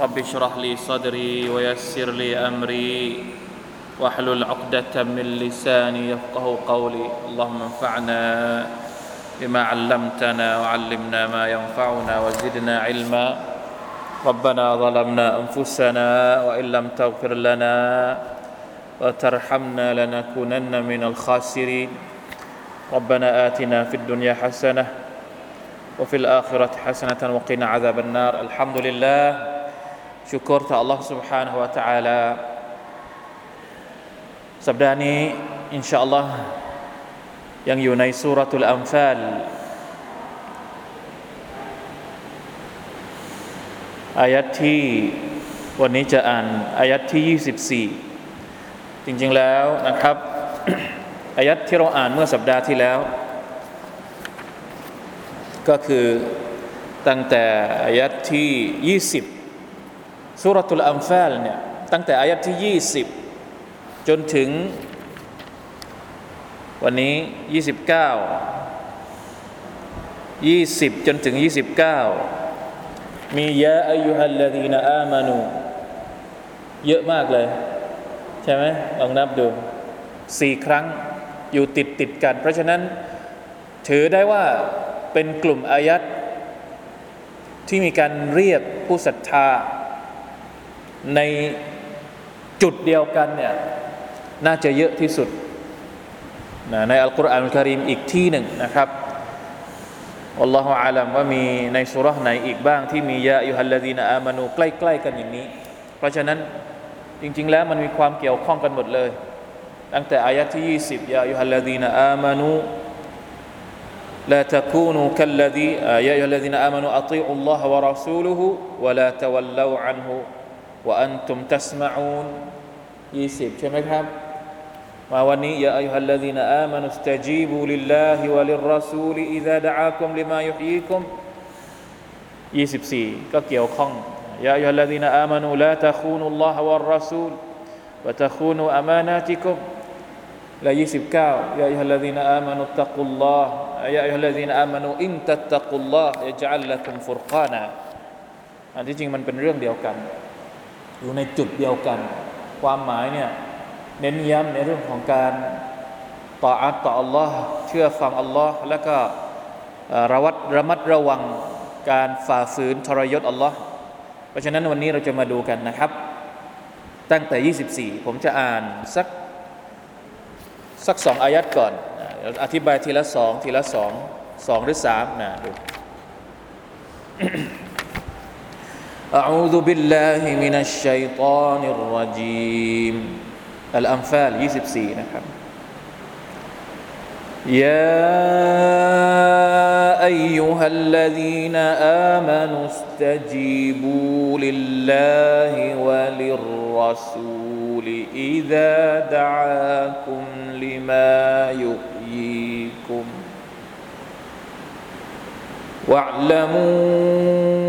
رب اشرح لي صدري ويسر لي أمري واحلل عقدة من لساني يفقه قولي. اللهم انفعنا بما علمتنا وعلمنا ما ينفعنا وزدنا علما. ربنا ظلمنا أنفسنا وإن لم تغفر لنا وترحمنا لنكونن من الخاسرين. ربنا آتنا في الدنيا حسنة وفي الآخرة حسنة وقنا عذاب النار. الحمد لله ชุกรต่อ Allah سبحانه และ تعالى สัปดาห์นี้อินชาอัลลอฮ์ยังอยู่ในสุรทูลอัมฟาลอายัดที่วันนี้จะอ่านอายัดที่ 24 จริงๆแล้วนะครับ อายัดที่เราอ่านเมื่อสัปดาห์ที่แล้ว ก็คือตั้งแต่อายัดที่ 20 สุรทุลอัมฟาลเนี่ยตั้งแต่อายัดที่ 20 จนถึง วันนี้ 29 20 จนถึง 29 มียาอายุฮัลลดีนอามานูเยอะมากเลย ใช่ไหมลองนับดูสี่ครั้งอยู่ติดติดกัน เพราะฉะนั้นถือได้ว่าเป็นกลุ่มอายัดที่มีการเรียกผู้ศรัทธา ในจุดเดียวกันเนี่ยน่าจะเยอะที่สุดนะในอัลกุรอานคาริมอีกที่หนึ่งนะครับอัลลอฮฺอาลัมว่ามีในสุรษไหนอีกบ้างที่มียาอยู่ฮัลลดีนอามานูใกล้ๆกันอย่างนี้ เพราะฉะนั้นจริงๆแล้วมันมีความเกี่ยวข้องกันหมดเลย ตั้งแต่อายะที่ 20ยาอยู่ฮัลลดีนอามานู لا تكونوا كالذي يا أيها الذين آمنوا أطيعوا الله ورسوله ولا تولوا عنه ว่าอันตุมตัสมาอูนยี่สิบใช่ไหมครับมาวันนี้ยาอายุฮัลลดีนอามานุสตจีบูลิลลาฮิวะลิรอซูลิอิซาดะอาคุมลิมายุฮยีคุมยี่สิบสี่ก็เกี่ยวข้องยาอายุฮัลลดีนอามานูลาตะคูนุลลอฮ์วะรอซูลวะตะคูนุอามานาติคุมและยี่สิบเก้ายาอายุฮัลลดีนอามานุตะกุลลอฮ์ยาอายุฮัลลดีนอามานูอินตัตตะกุลลอฮ์ยะจัลลัคุมฟุรกานาอันที่จริงมันเป็นเรื่องเดียวกัน อยู่ในจุดเดียวกัน ความหมายเนี่ยเน้นย้ำในเรื่องของการต่ออัตต่อ Allah เชื่อฟัง Allah แล้วก็ระวัดระมัดระวังการฝ่าฝืนทรยศ Allah เพราะฉะนั้นวันนี้เราจะมาดูกันนะครับ ตั้งแต่ 24 ผมจะอ่านสักสักสองอายัดก่อน อธิบายทีละสองทีละสองสองหรือสามนะดู أعوذ بالله من الشيطان الرجيم الأنفال 24นะครับ يا أيها الذين آمنوا استجيبوا لله وللرسول إذا دعاكم لما يحييكم واعلموا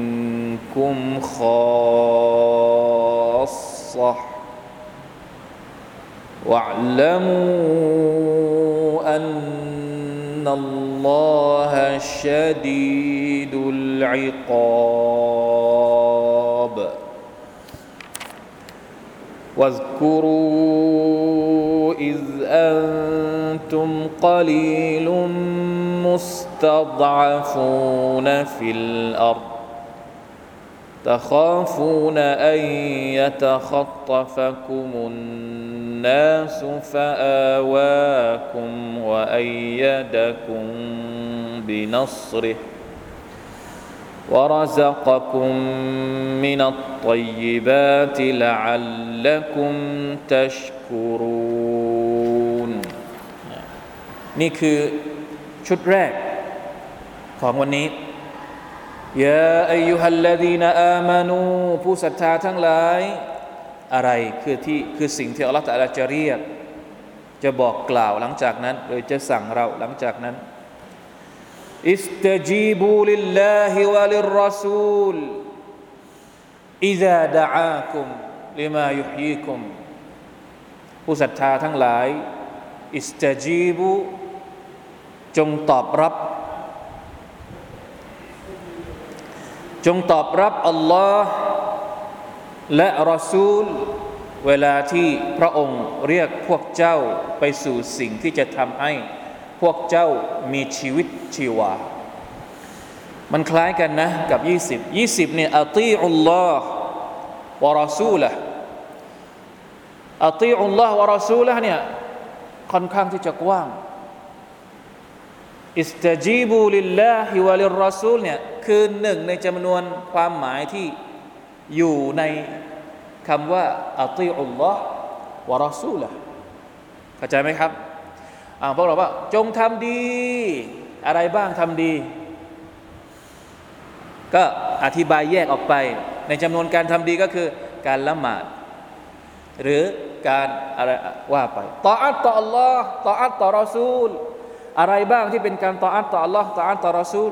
خاصة. واعلموا أن الله شديد العقاب. واذكروا إذ أنتم قليل مستضعفون في الأرض. تخافون أن يتخطفكم الناس فآواكم وأيدكم بنصره ورزقكم من الطيبات لعلكم تشكرون นี่คือชุดแรกของวันนี้ ยาอายุฮัลลดีนอามานูผู้ศรัทธาทั้งหลาย อะไรคือที่คือสิ่งที่อัลลอฮฺจะเรียก จะบอกกล่าวหลังจากนั้น โดยจะสั่งเราหลังจากนั้น استجيبوا لله وللرسول إذا دعاكم لما يحييكم ผู้ศรัทธาทั้งหลาย استجيبوا จงตอบรับ จงตอบรับอัลลอฮ์และรอซูล เวลาที่พระองค์เรียกพวกเจ้าไปสู่สิ่งที่จะทำให้พวกเจ้ามีชีวิตชีวา มันคล้ายกันนะกับ 20 20เนี่ยอัตีอุลลอฮ์วะรอซูละอัตีอุลลอฮ์วะรอซูละเนี่ยค่อนข้างที่จะกว้างอิสตจีบูลิลลาฮิวะลิรรอซูลเนี่ย คือหนึ่งในจำนวนความหมายที่อยู่ในคำว่าอัตีอุลลอฮ์วะรอซูละเข้าใจไหมครับอ่าพวกเราว่าจงทำดี อะไรบ้างทำดี ก็อธิบายแยกออกไป ในจำนวนการทำดีก็คือการละหมาด หรือการอะไรว่าไปต่ออัตต่ออัลลอฮ์ต่ออัตต่อรอซูล อะไรบ้างที่เป็นการต่ออัตต่ออัลลอฮ์ต่ออัตต่อรอซูล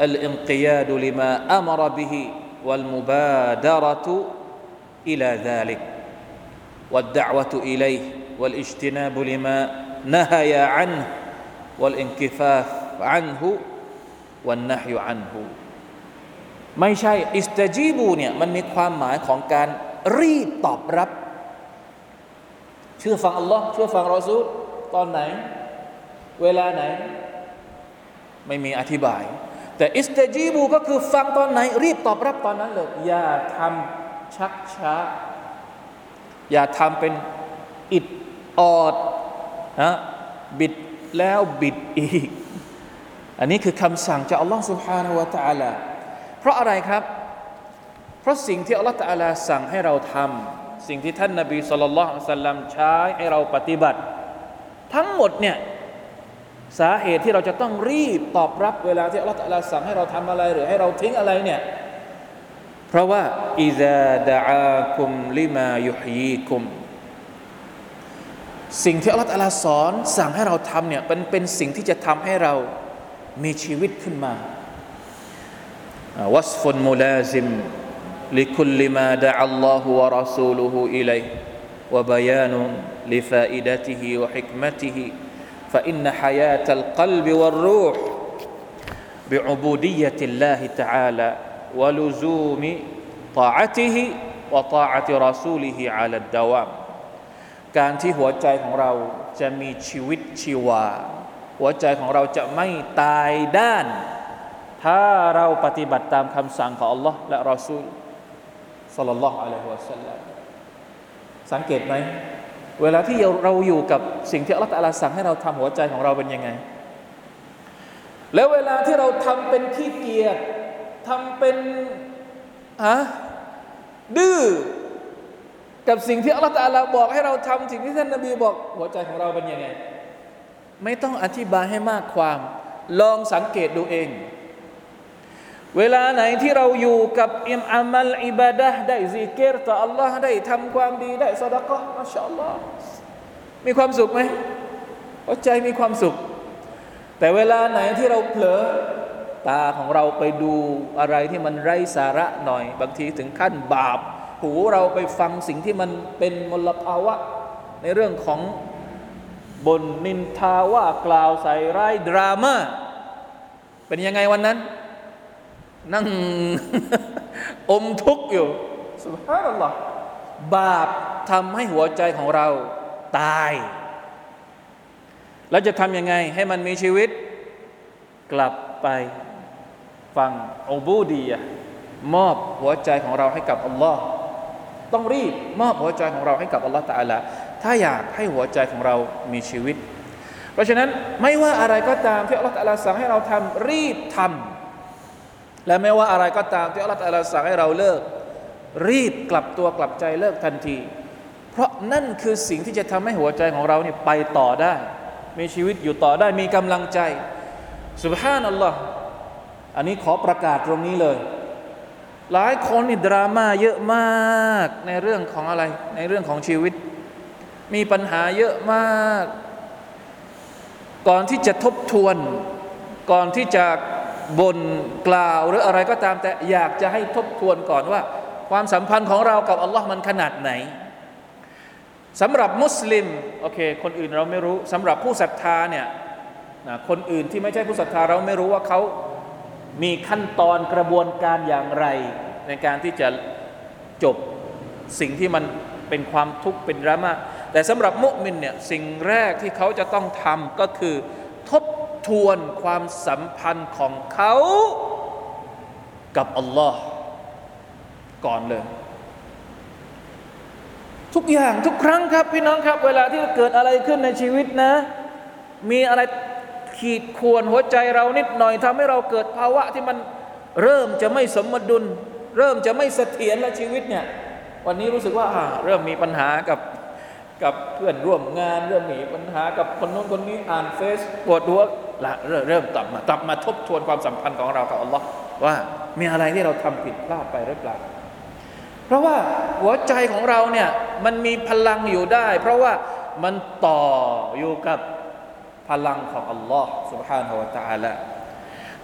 الانقياد لما أمر به والمبادرة إلى ذلك والدعوة إليه والاجتناب لما نهي عنه والانكفاف عنه والنهي عنه ไม่ใช่อิสตาจีบูเนี่ยมันมีความหมายของการรีบตอบรับ เชื่อฟังอัลลอฮ์เชื่อฟังรอซูลตอนไหน เวลาไหน ไม่มีอธิบาย แต่อิสตาจีบูก็คือฟังตอนไหน รีบตอบรับตอนนั้นเลย อย่าทำชักช้า อย่าทำเป็นอิดออดนะบิดแล้วบิดอีก อันนี้คือคำสั่งจากอัลลอฮ์ سبحانه และ تعالى เพราะอะไรครับ เพราะสิ่งที่อัลลอฮ์ تعالى สั่งให้เราทำสิ่งที่ท่านนาบีสุลต่านสัลลัมใช้ให้เราปฏิบัติ ทั้งหมดเนี่ย สาเหตุที่เราจะต้องรีบตอบรับเวลาที่อัลลอฮฺสั่งให้เราทำอะไรหรือให้เราทิ้งอะไรเนี่ย เพราะว่าอิซาดะอาคุมลิมายุฮีคุมสิ่งที่อัลลอฮฺสอนสั่งให้เราทำเนี่ยมันเป็นสิ่งที่จะทำให้เรามีชีวิตขึ้นมาวัสฟุนมุลาซิมลิคุลมาดะอัลลอฮฺวะรอซูลุฮุอิลัยวะบยานุลิฟาอิดะติฮิวะฮิกมะติฮิ فإن حياة القلب والروح بعبودية الله تعالى ولزوم طاعته وطاعة رسوله على الدوام การที่หัวใจของเราจะมีชีวิตชีวา หัวใจของเราจะไม่ตายด้าน ถ้าเราปฏิบัติตามคำสั่งของ Allah และรอซูลสัลลัลลอฮุอะลัยฮิวะสัลลัมสังเกตไหม เวลาที่เราอยู่กับสิ่งที่อัลลอฮฺตะลาสั่งให้เราทำหัวใจของเราเป็นยังไง แล้วเวลาที่เราทำเป็นขี้เกียจทำเป็นอะดื้อกับสิ่งที่อัลลอฮฺตาลาบอกให้เราทำสิ่งที่ท่านนบีบอกหัวใจของเราเป็นยังไง ไม่ต้องอธิบายให้มากความ ลองสังเกตดูเอง เวลาไหนที่เราอยู่กับอิมอามัลอิบาดะได้ซิกเกตต่ออัลลอฮ์ได้ทำความดีได้สดกะมาชอัลลอฮ์มีความสุขไหมหัวใจมีความสุข แต่เวลาไหนที่เราเผลอตาของเราไปดูอะไรที่มันไร้สาระหน่อย บางทีถึงขั้นบาป หูเราไปฟังสิ่งที่มันเป็นมลภาวะ ในเรื่องของบนนินทาว่ากล่าวใส่ร้ายดราม่าเป็นยังไงวันนั้น นั่งอมทุกข์อยู่สุภาพนัลลอฮ์บาปทำให้หัวใจของเราตาย แล้วจะทำยังไงให้มันมีชีวิต กลับไปฟังอบูดีอะมอบหัวใจของเราให้กับอัลลอฮ์ต้องรีบมอบหัวใจของเราให้กับอัลลอฮ์ตาลาถ้าอยากให้หัวใจของเรามีชีวิต เพราะฉะนั้นไม่ว่าอะไรก็ตามที่อัลลอฮ์ตาลาสั่งให้เราทำรีบทำ และไม่ว่าอะไรก็ตามที่อัลลอฮ์ตาลาสั่งให้เราเลิก รีบกลับตัวกลับใจเลิกทันที เพราะนั่นคือสิ่งที่จะทำให้หัวใจของเราเนี่ยไปต่อได้ มีชีวิตอยู่ต่อได้มีกำลังใจสุบฮานัลลอฮ์อันนี้ขอประกาศตรงนี้เลย หลายคนนี่ดราม่าเยอะมากในเรื่องของอะไร ในเรื่องของชีวิต มีปัญหาเยอะมาก ก่อนที่จะทบทวน ก่อนที่จะ บนกล่าวหรืออะไรก็ตามแต่อยากจะให้ทบทวนก่อนว่า ความสัมพันธ์ของเรากับอัลลอฮ์มันขนาดไหนสำหรับมุสลิมโอเค คนอื่นเราไม่รู้สำหรับผู้ศรัทธาเนี่ยนะคนอื่นที่ไม่ใช่ผู้ศรัทธาเราไม่รู้ว่าเขามีขั้นตอนกระบวนการอย่างไร ในการที่จะจบสิ่งที่มันเป็นความทุกข์เป็นดราม่าแต่สำหรับมุมินเนี่ยสิ่งแรกที่เขาจะต้องทำก็คือทบ ทวนความสัมพันธ์ของเขากับอัลลอฮ์ก่อนเลย ทุกอย่างทุกครั้งครับ พี่น้องครับ เวลาที่เกิดอะไรขึ้นในชีวิตนะ มีอะไรขีดข่วนหัวใจเรานิดหน่อยทำให้เราเกิดภาวะที่มันเริ่มจะไม่สมดุล เริ่มจะไม่เสถียรและชีวิตเนี่ย วันนี้รู้สึกว่าเริ่มมีปัญหากับกับเพื่อนร่วมงาน เริ่มมีปัญหากับคนนู้นคนนี้อ่านเฟซปวดหัว ละเริ่มกลับมากลับมาทบทวนความสัมพันธ์ของเรากับอัลลอฮ์ว่ามีอะไรที่เราทำผิดพลาดไปหรือเปล่าเพราะว่าหัวใจของเราเนี่ยมันมีพลังอยู่ได้ เพราะว่ามันต่ออยู่กับพลังของอัลลอฮ์ سبحانه และ تعالى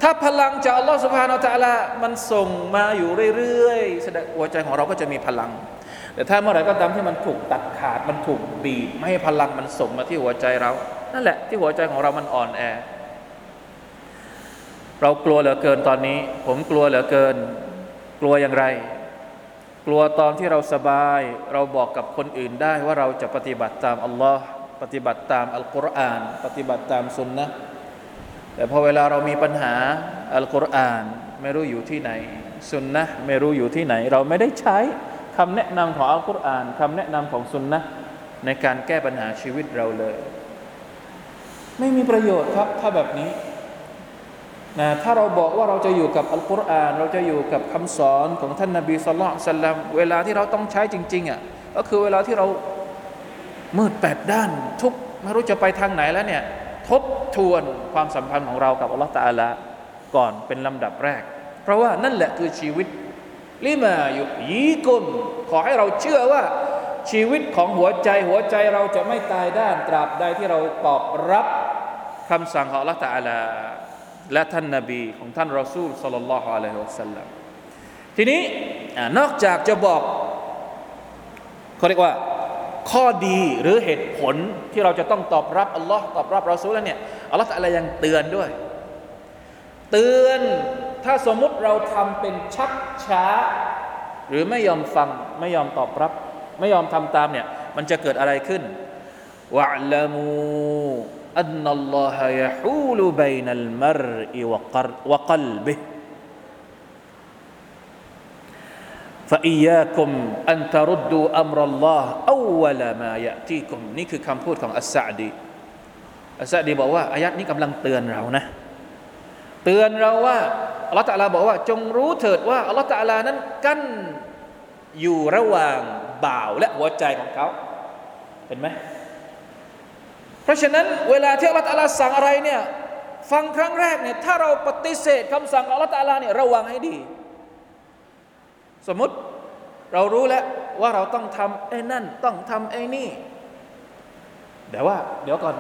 ถ้าพลังจากอัลลอฮ์ سبحانه และ تعالى มันส่งมาอยู่เรื่อยๆแสดงหัวใจของเราก็จะมีพลัง แต่ถ้าเมื่อไหร่ก็ตามที่มันถูกตัดขาดมันถูกบีบไม่ให้พลังมันส่งมาที่หัวใจเรา นั่นแหละที่หัวใจของเรามันอ่อนแอ เรากลัวเหลือเกินตอนนี้ ผมกลัวเหลือเกิน กลัวอย่างไร กลัวตอนที่เราสบาย เราบอกกับคนอื่นได้ว่าเราจะปฏิบัติตามอัลลอฮ์ปฏิบัติตามอัลกุรอาน ปฏิบัติตามสุนนะแต่พอเวลาเรามีปัญหาอัลกุรอานไม่รู้อยู่ที่ไหนสุนนะไม่รู้อยู่ที่ไหน เราไม่ได้ใช้คำแนะนำของอัลกุรอานคำแนะนำของสุนนะในการแก้ปัญหาชีวิตเราเลย ไม่มีประโยชน์ครับถ้าแบบนี้ นะถ้าเราบอกว่าเราจะอยู่กับอัลกุรอาน เราจะอยู่กับคำสอนของท่านนาบีสุลต่านลเวลาที่เราต้องใช้จริงๆอะก็คือเวลาที่เรามืดแปดด้าน ทุกไม่รู้จะไปทางไหนแล้วเนี่ยทบทวนความสัมพันธ์ของเรากับอัลลอฮฺตาลาก่อนเป็นลำดับแรก เพราะว่านั่นแหละคือชีวิตลิมาอยุยีกุมขอให้เราเชื่อว่าชีวิตของหัวใจหัวใจเราจะไม่ตายด้านตราบใดที่เราตอบรับคำสั่งของอัลลอฮฺตาลา และท่านนาบีของท่านรอซูลสัลลัลลอฮุอะลัยฮิวะสัลลัมทีนี้นอกจากจะบอกเขาเรียกว่าข้อดีหรือเหตุผลที่เราจะต้องตอบรับอัลลอฮ์ตอบรับรอซูลแล้วเนี่ยอัลลอฮ์อะไรยังเตือนด้วย เตือนถ้าสมมุติเราทำเป็นชักช้า หรือไม่ยอมฟังไม่ยอมตอบรับ ไม่ยอมทำตามเนี่ยมันจะเกิดอะไรขึ้นวะละมู อันนัลลอฮะยะฮูลุบัยนัลมรอิวะกรวะกลบิ فإياكم أن تردوا أمر الله أول ما يأتيكم นี่คือคำพูดของอัสซาดีอัสซาดีบอกว่าอายัดนี้กำลังเตือนเรานะ เตือนเราว่าอัลลอฮฺตะลาบอกว่า จงรู้เถิดว่าอัลลอฮฺตะลานั้นกั้นอยู่ระหว่างบ่าวและหัวใจของเขา เห็นไหม เพ ราะฉะนั้นเวลาที่อัลลอฮฺตะลาสั่งอะไรเนี่ยฟังครั้งแรกเนี่ยถ้าเราปฏิเสธคำสั่งอัลลอฮฺตะลาเนี่ยระวังให้ดี สมมติเรารู้แล้วว่าเราต้องทำไอ้นั่นต้องทำไอ้นี่แต่ว่า เดี๋ยวก่อน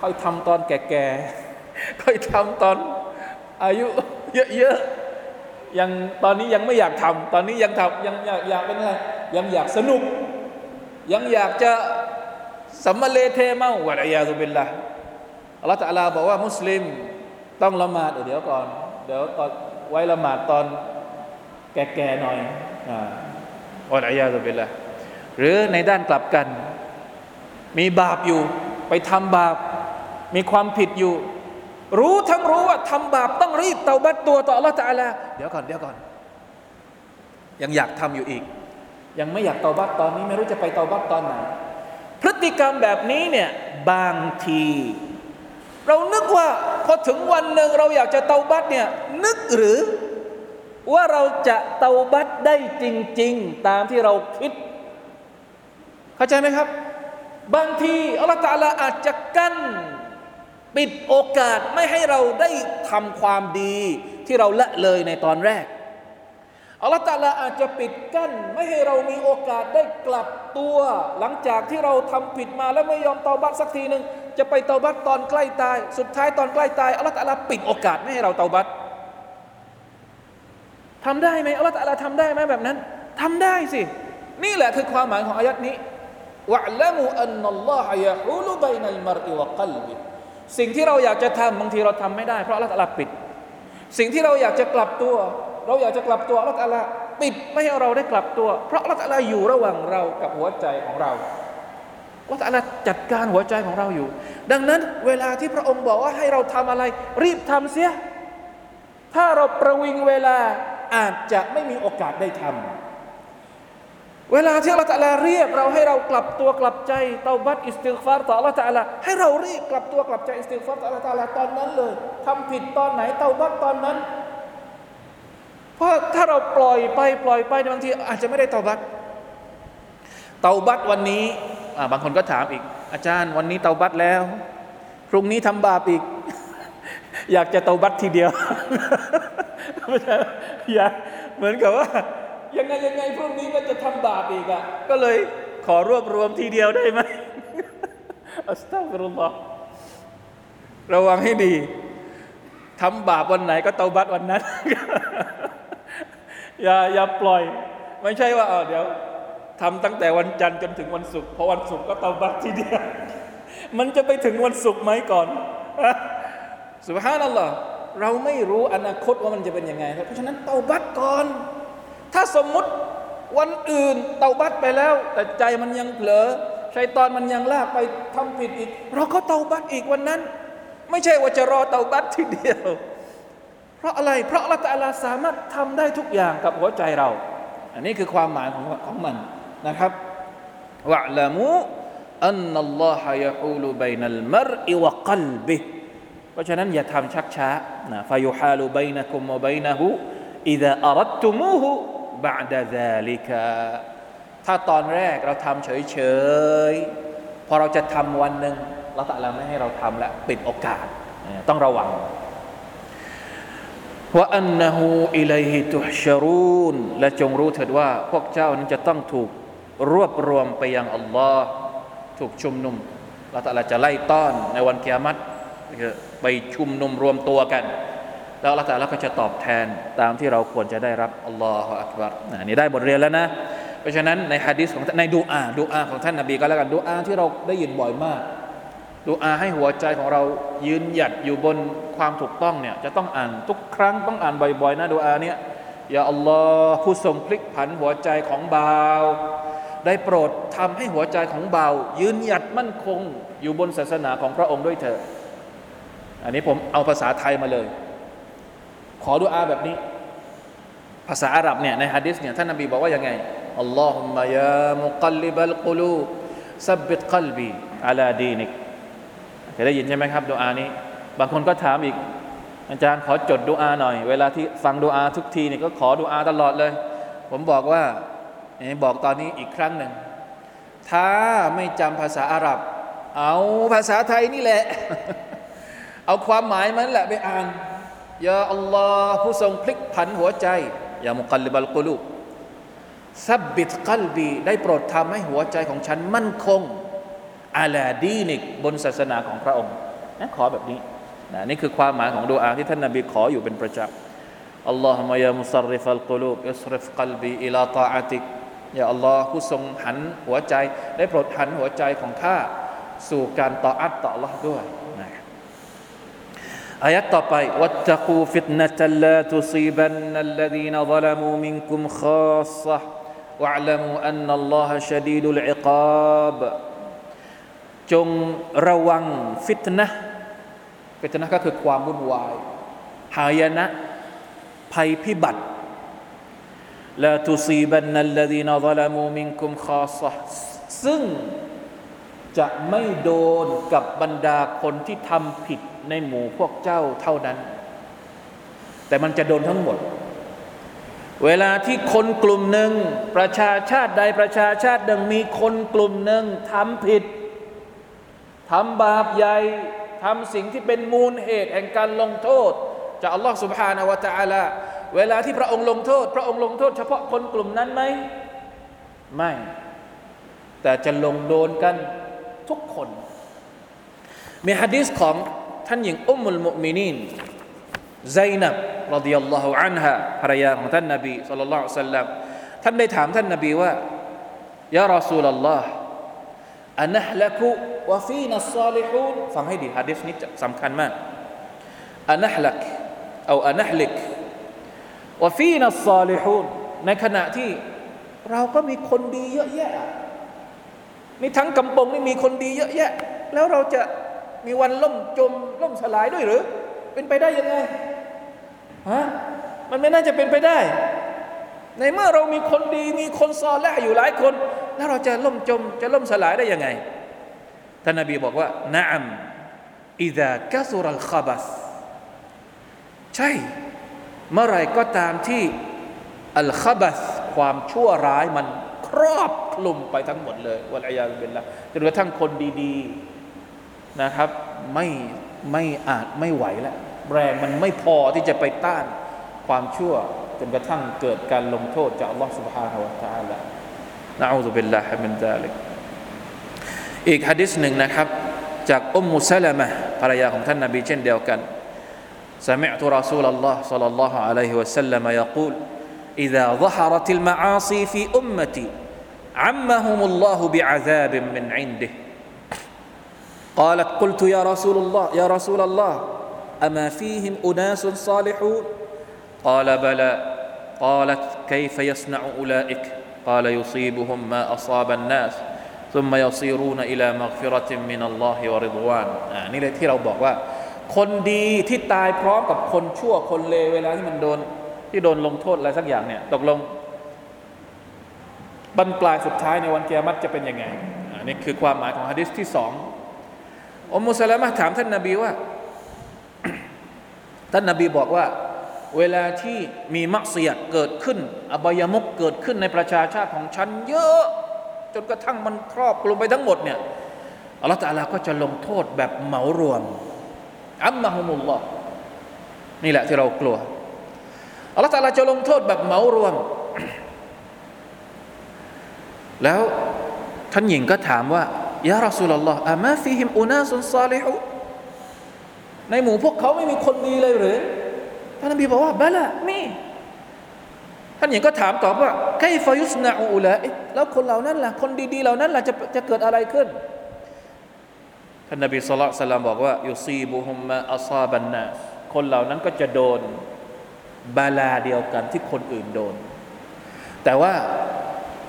ค่อยทำตอนแก่ๆค่อยทำตอนอายุเยอะๆยังตอนนี้ยังไม่อยากทำตอนนี้ยังทำยังอยากอยากเป็นอะไรยังอยากสนุก ยังอยากจะ สัมมาเลเทเมาวะลัยยาตุบิลละอัลลอฮฺตะลาบอกว่ามุสลิมต้องละหมาดเดี๋ยวก่อน เดี๋ยวตอนไว้ละหมาดตอนแก่ๆหน่อยอ่าวะลัยยาตุบิลละหรือในด้านกลับกัน มีบาปอยู่ ไปทำบาป มีความผิดอยู่ รู้ทั้งรู้ว่าทำบาปต้องรีบเตาบัตตัวต่ออัลลอฮฺตะลาเดี๋ยวก่อนเดี๋ยวก่อน ยังอยากทำอยู่อีก ยังไม่อยากเตาบัตตอนนี้ไม่รู้จะไปเตาบัตตอนไหน พฤติกรรมแบบนี้เนี่ยบางที เรานึกว่าพอถึงวันหนึ่งเราอยากจะเตาบัตเนี่ยนึกหรือว่าเราจะเตาบัตได้จริง ๆ ตามที่เราคิด เข้าใจไหมครับ บางทีอัลลอฮฺตะอาลาอาจจะกั้นปิดโอกาสไม่ให้เราได้ทำความดีที่เราละเลยในตอนแรก อัลลอฮฺตาลาอาจจะปิดกั้น ไม่ให้เรามีโอกาสได้กลับตัว หลังจากที่เราทำผิดมาแล้วไม่ยอมเตาบัตสักทีหนึ่งจะไปเตาบัตตอนใกล้ตาย สุดท้ายตอนใกล้ตายอัลลอฮฺตาลาปิดโอกาสไม่ให้เราเตาบัตทำได้ไหมอัลลอฮฺตาลาทำได้ไหมแบบนั้นทำได้สิ นี่แหละคือความหมายของอายัดนี้วะละมูอันนัลลอฮะยะฮูลุบัยนัลมรอิวะกัลบิสิ่งที่เราอยากจะทำบางทีเราทำไม่ได้ เพราะอัลลอฮฺตาลาปิด สิ่งที่เราอยากจะกลับตัว เราอยากจะกลับตัวอัลลอฮฺตะอาลาปิดไม่ให้เราได้กลับตัว เพราะอัลลอฮฺตะอาลาอยู่ระหว่างเรากับหัวใจของเราอัลลอฮฺตะอาลาจัดการหัวใจของเราอยู่ ดังนั้นเวลาที่พระองค์บอกว่าให้เราทำอะไร รีบทำเสีย ถ้าเราประวิงเวลาอาจจะไม่มีโอกาสได้ทำเวลาที่อัลลอฮฺตะอาลาเรียกเราให้เรากลับตัวกลับใจเตาบัตอิสติฆฟารต่ออัลลอฮฺตะอาลาให้เรารีบกลับตัวกลับใจอิสติฆฟารต่ออัลลอฮฺตะอาลาตอนนั้นเลยทำผิดตอนไหนเตาบัตตอนนั้น เพราะถ้าเราปล่อยไปปล่อยไปบางทีอาจจะไม่ได้เตาบัตเตาบัตวันนี้บางคนก็ถามอีก อาจารย์วันนี้เตาบัตแล้วพรุ่งนี้ทำบาปอีก อยากจะเตาบัตทีเดียวไม่ใช่อยากเหมือนกับว่า ยังไงยังไงพรุ่งนี้ก็จะทำบาปอีกอะ่ะก็เลยขอรวบรวมทีเดียวได้ไหมอัสตัฟรุลลอฮ์ระวังให้ดีทำบาปวันไหนก็เตาบัตวันนั้น อย่าอย่าปล่อย ไม่ใช่ว่าเอาเดี๋ยวทำตั้งแต่วันจันทร์จนถึงวันศุกร์พอวันศุกร์ก็เตาบัตทีเดียวมันจะไปถึงวันศุกร์ไหมก่อนสุบฮานัลลอฮ์เราไม่รู้อนาคตว่ามันจะเป็นยังไงครับเพราะฉะนั้นเตาบัตก่อน ถ้าสมมุติวันอื่นเตาบัตไปแล้ว แต่ใจมันยังเผลอชัยตอนมันยังลากไปทำผิดอีก เราก็เตาบัตอีกวันนั้น ไม่ใช่ว่าจะรอเตาบัตทีเดียว ราะอะไร เพราะลลอฮฺตะอาลาสามารถทำได้ทุกอย่างกับหัวใจเรา อันนี้คือความหมายของของมันนะครับวะละมูอันนัลลอฮะยะฮูลุบัยนัลมรอิวะกัลบิเพราะฉะนั้นอย่าทำชักช้านะฟายุฮาลุบัยนะกุมวะบัยนะฮูอิดะอารัตตุมูฮูบะดะซาลิกะถ้าตอนแรกเราทำเฉยๆพอเราจะทำวันหนึ่งเราตะลาไม่ให้เราทำแล้วปิดโอกาส ต้องระวัง ว่าอันนหูอิลัยฮิตุชรูนและจงรู้เถิดว่า พวกเจ้านั้นจะต้องถูกรวบรวมไปยังอัลลอฮ์ถูกชุมนุมเราตะลาจะไล่ต้อนในวันกิยามัตไปชุมนุมรวมตัวกัน แล้วอัลลอฮฺตะลาก็จะตอบแทนตามที่เราควรจะได้รับอัลลอฮฺอักบัรนี่ได้บทเรียนแล้วนะ เพราะฉะนั้นในฮะดิษของในดูอาดูอาของท่านนบีก็แล้วกันดูอาที่เราได้ยินบ่อยมาก ดูอาให้หัวใจของเรายืนหยัดอยู่บนความถูกต้องเนี่ยจะต้องอ่านทุกครั้งต้องอ่านบ่อยๆนะดูอาเนี่ยอย่าอัลลอฮ์ผู้ทรงพลิกผันหัวใจของเบาได้โปรดทำให้หัวใจของเบายืนหยัดมั่นคงอยู่บนศาสนาของพระองค์ด้วยเถอะอันนี้ผมเอาภาษาไทยมาเลย ขอดูอาแบบนี้ ภาษาอาหรับเนี่ยในฮะดิษเนี่ยท่านนบีบอกว่ายังไงอัลลอฮุมะยามุกัลลิบัลกุลูซับบิตกัลบีอาลาดีนิก เคยได้ยินใช่ไหมครับดูอานี้ บางคนก็ถามอีก อาจารย์ขอจดดูอาหน่อย เวลาที่ฟังดูอาทุกทีเนี่ยก็ขอดูอาตลอดเลย ผมบอกว่าบอกตอนนี้อีกครั้งหนึ่ง ถ้าไม่จำภาษาอาหรับ เอาภาษาไทยนี่แหละ เอาความหมายมันแหละไปอ่านยาอัลลอฮ์ผู้ทรงพลิกผันหัวใจอย่ามุกัลลิบัลกุลูซับบิตกัลบีได้โปรดทำให้หัวใจของฉันมั่นคง อาลาดีนิกบนศาสนาของพระองค์นะขอแบบนี้นะนี่คือความหมายของดูอาที่ท่านนาบีขออยู่เป็นประจำอัลลอฮฺมายามุสริฟัลกลูบอิสริฟกัลบีอิลาตาอาติกอย่าอัลลอฮ์ผู้ทรงหันหัวใจ ได้โปรดหันหัวใจของข้าสู่การต่ออัตต่อัลลอฮ์ด้วยอายัดต่อไป واتقوا فتنة لا تصيبن الذين ظلموا منكم خاصة واعلموا أن الله شديد العقاب จงระวังฟิตนะฟิตนะก็คือความวุ่นวายหายนะภัยพิบัติ لا تصيبن الذين ظلموا منكم خاصة ซึ่งจะไม่โดนกับบรรดาคนที่ทำผิดในหมู่พวกเจ้าเท่านั้น แต่มันจะโดนทั้งหมด เวลาที่คนกลุ่มหนึ่งประชาชาติใดประชาชาติหนึ่งมีคนกลุ่มหนึ่งทำผิด ทำบาปใหญ่ทำสิ่งที่เป็นมูลเหตุแห่งการลงโทษจากอัลลอฮ์ سبحانه และ تعالى เวลาที่พระองค์ลงโทษ พระองค์ลงโทษ เฉพาะคนกลุ่มนั้นไหมไม่ แต่จะลงโดนกันทุกคน มีฮะดีษของท่านหญิงอุมมุลมุมินีนไซนับรดิยัลลอฮุอันฮะภรรยาของท่านนบีสัลลัลลอฮุอะลัยฮิวะสัลลัมท่านได้ถามท่านนบีว่ายารอซูลลลอฮ์ อันนะละกุวะฟีนัสซาลิฮูนฟังให้ดีฮะดีษนี้สำคัญมากอันนะลักเอาอันนะลิกวะฟีนัสซาลิฮูนในขณะที่เราก็มีคนดีเยอะแยะนี่ทั้งกำปงนี่มีคนดีเยอะแยะ แล้วเราจะมีวันล่มจมล่มสลายด้วยหรือ เป็นไปได้ยังไงฮะมันไม่น่าจะเป็นไปได้ ในเมื่อเรามีคนดีมีคนซอและอยู่หลายคน ล้วเราจะล่มจม จะล่มสลายได้ยังไงท่านนบีบอกว่านะอัมอิดะกัสุรัลขบัสใช่ เมื่อไรก็ตามที่อัลขบัสความชั่วร้ายมันครอบคลุมไปทั้งหมดเลยวัลอยาเป็นละจนกระทั่งคนดีๆนะครับ ไม่ไม่อาจไม่ไหวแล้วแรงมันไม่พอที่จะไปต้านความชั่ว จนกระทั่งเกิดการลงโทษจากอัลลอฮฺสุบฮานาอัาละ นะอูซุบิลลาฮิมินซาลิกอีกฮะดิษหนึ่งนะครับ จากอุมมุสลามะภรรยาของท่านนบีเช่นเดียวกัน سمعت رسول الله صلى الله عليه وسلم يقول إذا ظهرت المعاصي في أمتي عمهم الله بعذاب من عنده قالت قلت يا رسول الله يا رسول الله أما فيهم أناس صالحون قال بلى قالت كيف يصنع أولئك قال يصيبهم ما أصاب الناس ثم يصيرون إلى مغفرة من الله ورضوان อ่านี่เลยที่เราบอกว่า คนดีที่ตายพร้อมกับคนชั่วคนเลวเวลาที่มันโดนที่โดนลงโทษอะไรสักอย่างเนี่ยตกลงบรรปลายสุดท้ายในวันเกียรติจะเป็นยังไงอันนี้คือความหมายของฮะดิษที่สองอุมมุสลามะถามท่านนาบีว่า ท่านนาบีบอกว่า เวลาที่มีมักเสียเกิดขึ้น อบายมุกเกิดขึ้นในประชาชาติของฉันเยอะ จนกระทั่งมันครอบคลุมไปทั้งหมดเนี่ยอัลลอฮฺตะลาก็จะลงโทษแบบเหมารวม عمهم الله นี่แหละที่เรากลัวอัลลอฮฺตะลาจะลงโทษแบบเหมารวม แล้วท่านหญิงก็ถามว่า يا رسول الله أما فيهم أناس صالحون ในหมู่พวกเขาไม่มีคนดีเลยหรือ ท่านนบีบอกว่าบะละมีท่านหญิงก็ถามตอบว่าไคฟยุสนาอูละแล้วคนเหล่านั้นล่ะ คนดีๆเหล่านั้นล่ะจะจะเกิดอะไรขึ้น ท่านนบีสุลต่านบอกว่ายุซีบุฮุมมาอัซาบันนาคนเหล่านั้นก็จะโดนบาลาเดียวกันที่คนอื่นโดน แต่ว่า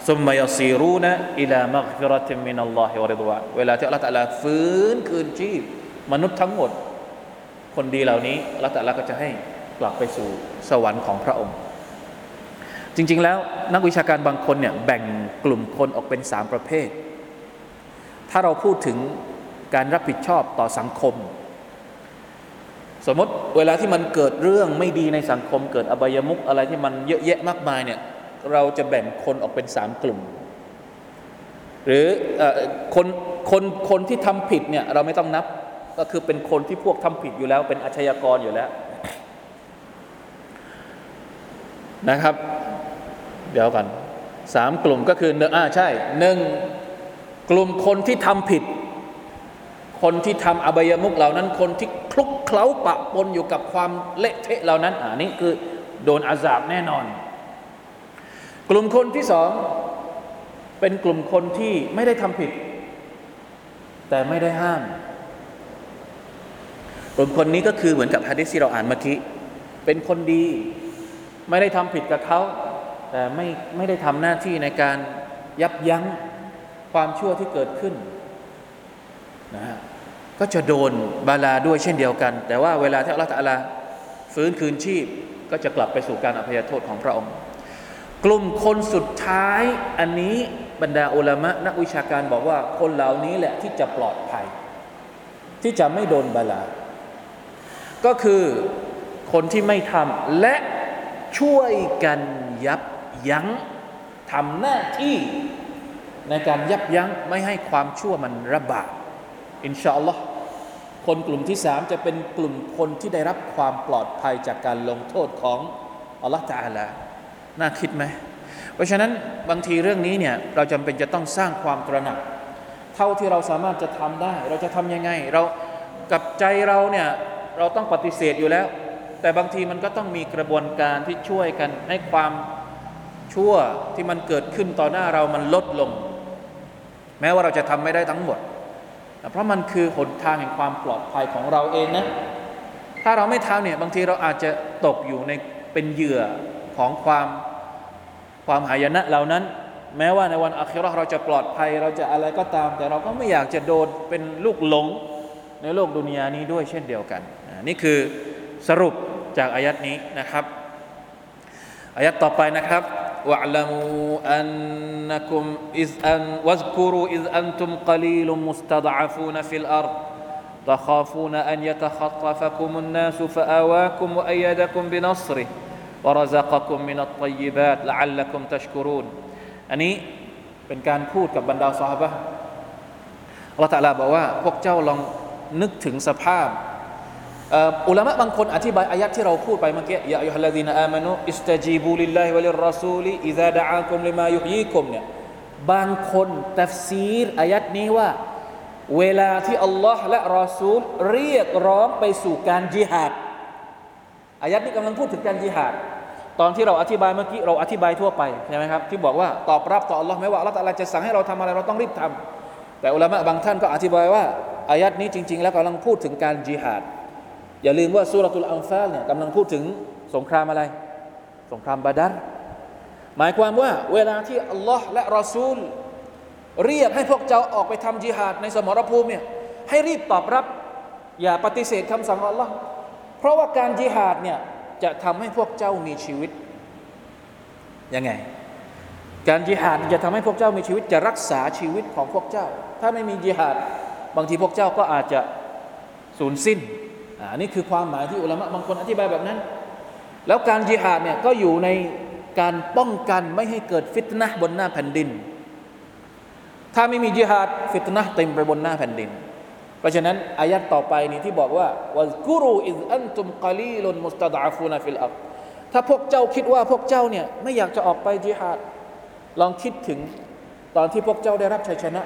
ซุมมายซีรูนะอิลามักฟิรติมินัลลอฮิวะริดวานเวลาที่อัลลอฮฺตะลาฟื้นคืนชีพ มนุษย์ทั้งหมด คนดีเหล่านี้อัลลอฮฺตะลาก็จะให้ กลับไปสู่สวรรค์ของพระองค์ จริง ๆ แล้วนักวิชาการบางคนเนี่ยแบ่งกลุ่มคนออกเป็นสามประเภท ถ้าเราพูดถึงการรับผิดชอบต่อสังคม สมมติเวลาที่มันเกิดเรื่องไม่ดีในสังคม เกิดอบายมุกอะไรที่มันเยอะแยะมากมายเนี่ยเราจะแบ่งคนออกเป็นสามกลุ่ม หรือคนคนคนที่ทำผิดเนี่ยเราไม่ต้องนับก็คือเป็นคนที่พวกทำผิดอยู่แล้ว เป็นอาชญากรอยู่แล้ว นะครับ เดี๋ยวกันสามกลุ่มก็คืออ่าใช่หนึ่งกลุ่มคนที่ทำผิด คนที่ทำอบายมุกเหล่านั้น คนที่คลุกเคล้าปะปนอยู่กับความเละเทะเหล่านั้นอ่านี่คือโดนอาซาบแน่นอน กลุ่มคนที่สองเป็นกลุ่มคนที่ไม่ได้ทำผิด แต่ไม่ได้ห้าม กลุ่มคนนี้ก็คือเหมือนกับฮะดิษที่เราอ่านเมื่อกี้เป็นคนดี ไม่ได้ทำผิดกับเขาแต่ไม่ไม่ได้ทำหน้าที่ในการยับยั้งความชั่วที่เกิดขึ้นนะฮะก็จะโดนบาลาด้วยเช่นเดียวกัน แต่ว่าเวลาที่อัลลอฮฺตะอาลาฟื้นคืนชีพ ก็จะกลับไปสู่การอภัยโทษของพระองค์ กลุ่มคนสุดท้ายอันนี้บรรดาอุลามะนักวิชาการบอกว่าคนเหล่านี้แหละที่จะปลอดภัย ที่จะไม่โดนบาลา ก็คือคนที่ไม่ทำและ ช่วยกันยับยั้งทำหน้าที่ในการยับยั้งไม่ให้ความชั่วมันระบาดอินชาอัลลอฮ์คนกลุ่มที่สามจะเป็นกลุ่มคนที่ได้รับความปลอดภัยจากการลงโทษของอัลลอฮ์ตาลาน่าคิดไหม เพราะฉะนั้นบางทีเรื่องนี้เนี่ยเราจำเป็นจะต้องสร้างความตระหนัก เท่าที่เราสามารถจะทำได้ เราจะทำยังไง เรากับใจเราเนี่ยเราต้องปฏิเสธอยู่แล้ว แต่บางทีมันก็ต้องมีกระบวนการที่ช่วยกันให้ความชั่วที่มันเกิดขึ้นต่อหน้าเรามันลดลง แม้ว่าเราจะทำไม่ได้ทั้งหมด เพราะมันคือหนทางแห่งความปลอดภัยของเราเองนะ ถ้าเราไม่ทำเนี่ยบางทีเราอาจจะตกอยู่ในเป็นเหยื่อของความความหายนะเหล่านั้น แม้ว่าในวันอัคราเราจะปลอดภัยเราจะอะไรก็ตาม แต่เราก็ไม่อยากจะโดนเป็นลูกหลงในโลกดุนยานี้ด้วยเช่นเดียวกัน นี่คือสรุป จากอายัดนี้นะครับ อายัดต่อไปนะครับ واعلموا أنكم إذ أن واذكروا إذ أنتم قليل مستضعفون في الأرض تخافون أن يتخطفكم الناس فآواكم وأيدكم بنصره ورزقكم من الطيبات لعلكم تشكرون อันนี้เป็นการพูดกับบรรดาซอฮาบะอัลลอฮฺตะลาบอกว่าพวกเจ้าลองนึกถึงสภาพ อุลามะบางคนอธิบายอายัดที่เราพูดไปเมื่อกี้يا أيها الذين آمنوا استجيبوا لله وللرسول إذا دعاكم لما يحييكم เนี่ยบางคนตัฟซีรอายัดนี้ว่า เวลาที่อัลลอฮ์และรอซูลเรียกร้องไปสู่การจิฮาดอายัดนี้กำลังพูดถึงการจิฮาดตอนที่เราอธิบายเมื่อกี้เราอธิบายทั่วไปใช่ไหมครับที่บอกว่าตอบรับต่ออัลลอฮ์ไม่ว่าอัลลอฮ์จะสั่งให้เราทำอะไรเราต้องรีบทำแต่อุลามะบางท่านก็อธิบายว่าอายัดนี้จริง ๆ แล้วกำลังพูดถึงการจิฮาด อย่าลืมว่าสุรตุลอัลฟาลเนี่ยกำลังพูดถึงสงครามอะไร สงครามบาดัรหมายความว่าเวลาที่อัลลอฮ์และรอซูล เรียกให้พวกเจ้าออกไปทำจิฮาดในสมรภูมิเนี่ยให้รีบตอบรับ อย่าปฏิเสธคำสั่งของอัลลอฮ์เพราะว่าการจิฮาดเนี่ยจะทำให้พวกเจ้ามีชีวิตยังไง การจิฮาดจะทำให้พวกเจ้ามีชีวิตจะรักษาชีวิตของพวกเจ้า ถ้าไม่มีจิฮาด บางทีพวกเจ้าก็อาจจะสูญสิ้น อันนี้คือความหมายที่อุลามะบางคนอธิบายแบบนั้น แล้วการจิฮาดเนี่ยก็อยู่ในการป้องกันไม่ให้เกิดฟิตนะบนหน้าแผ่นดิน ถ้าไม่มีจิฮาดฟิตนะเต็มไปบนหน้าแผ่นดิน เพราะฉะนั้นอายัดต่อไปนี้ที่บอกว่าواذكروا إذ أنتم قليل مستضعفون في الأرض ถ้าพวกเจ้าคิดว่าพวกเจ้าเนี่ยไม่อยากจะออกไปจิฮาด ลองคิดถึงตอนที่พวกเจ้าได้รับชัยชนะ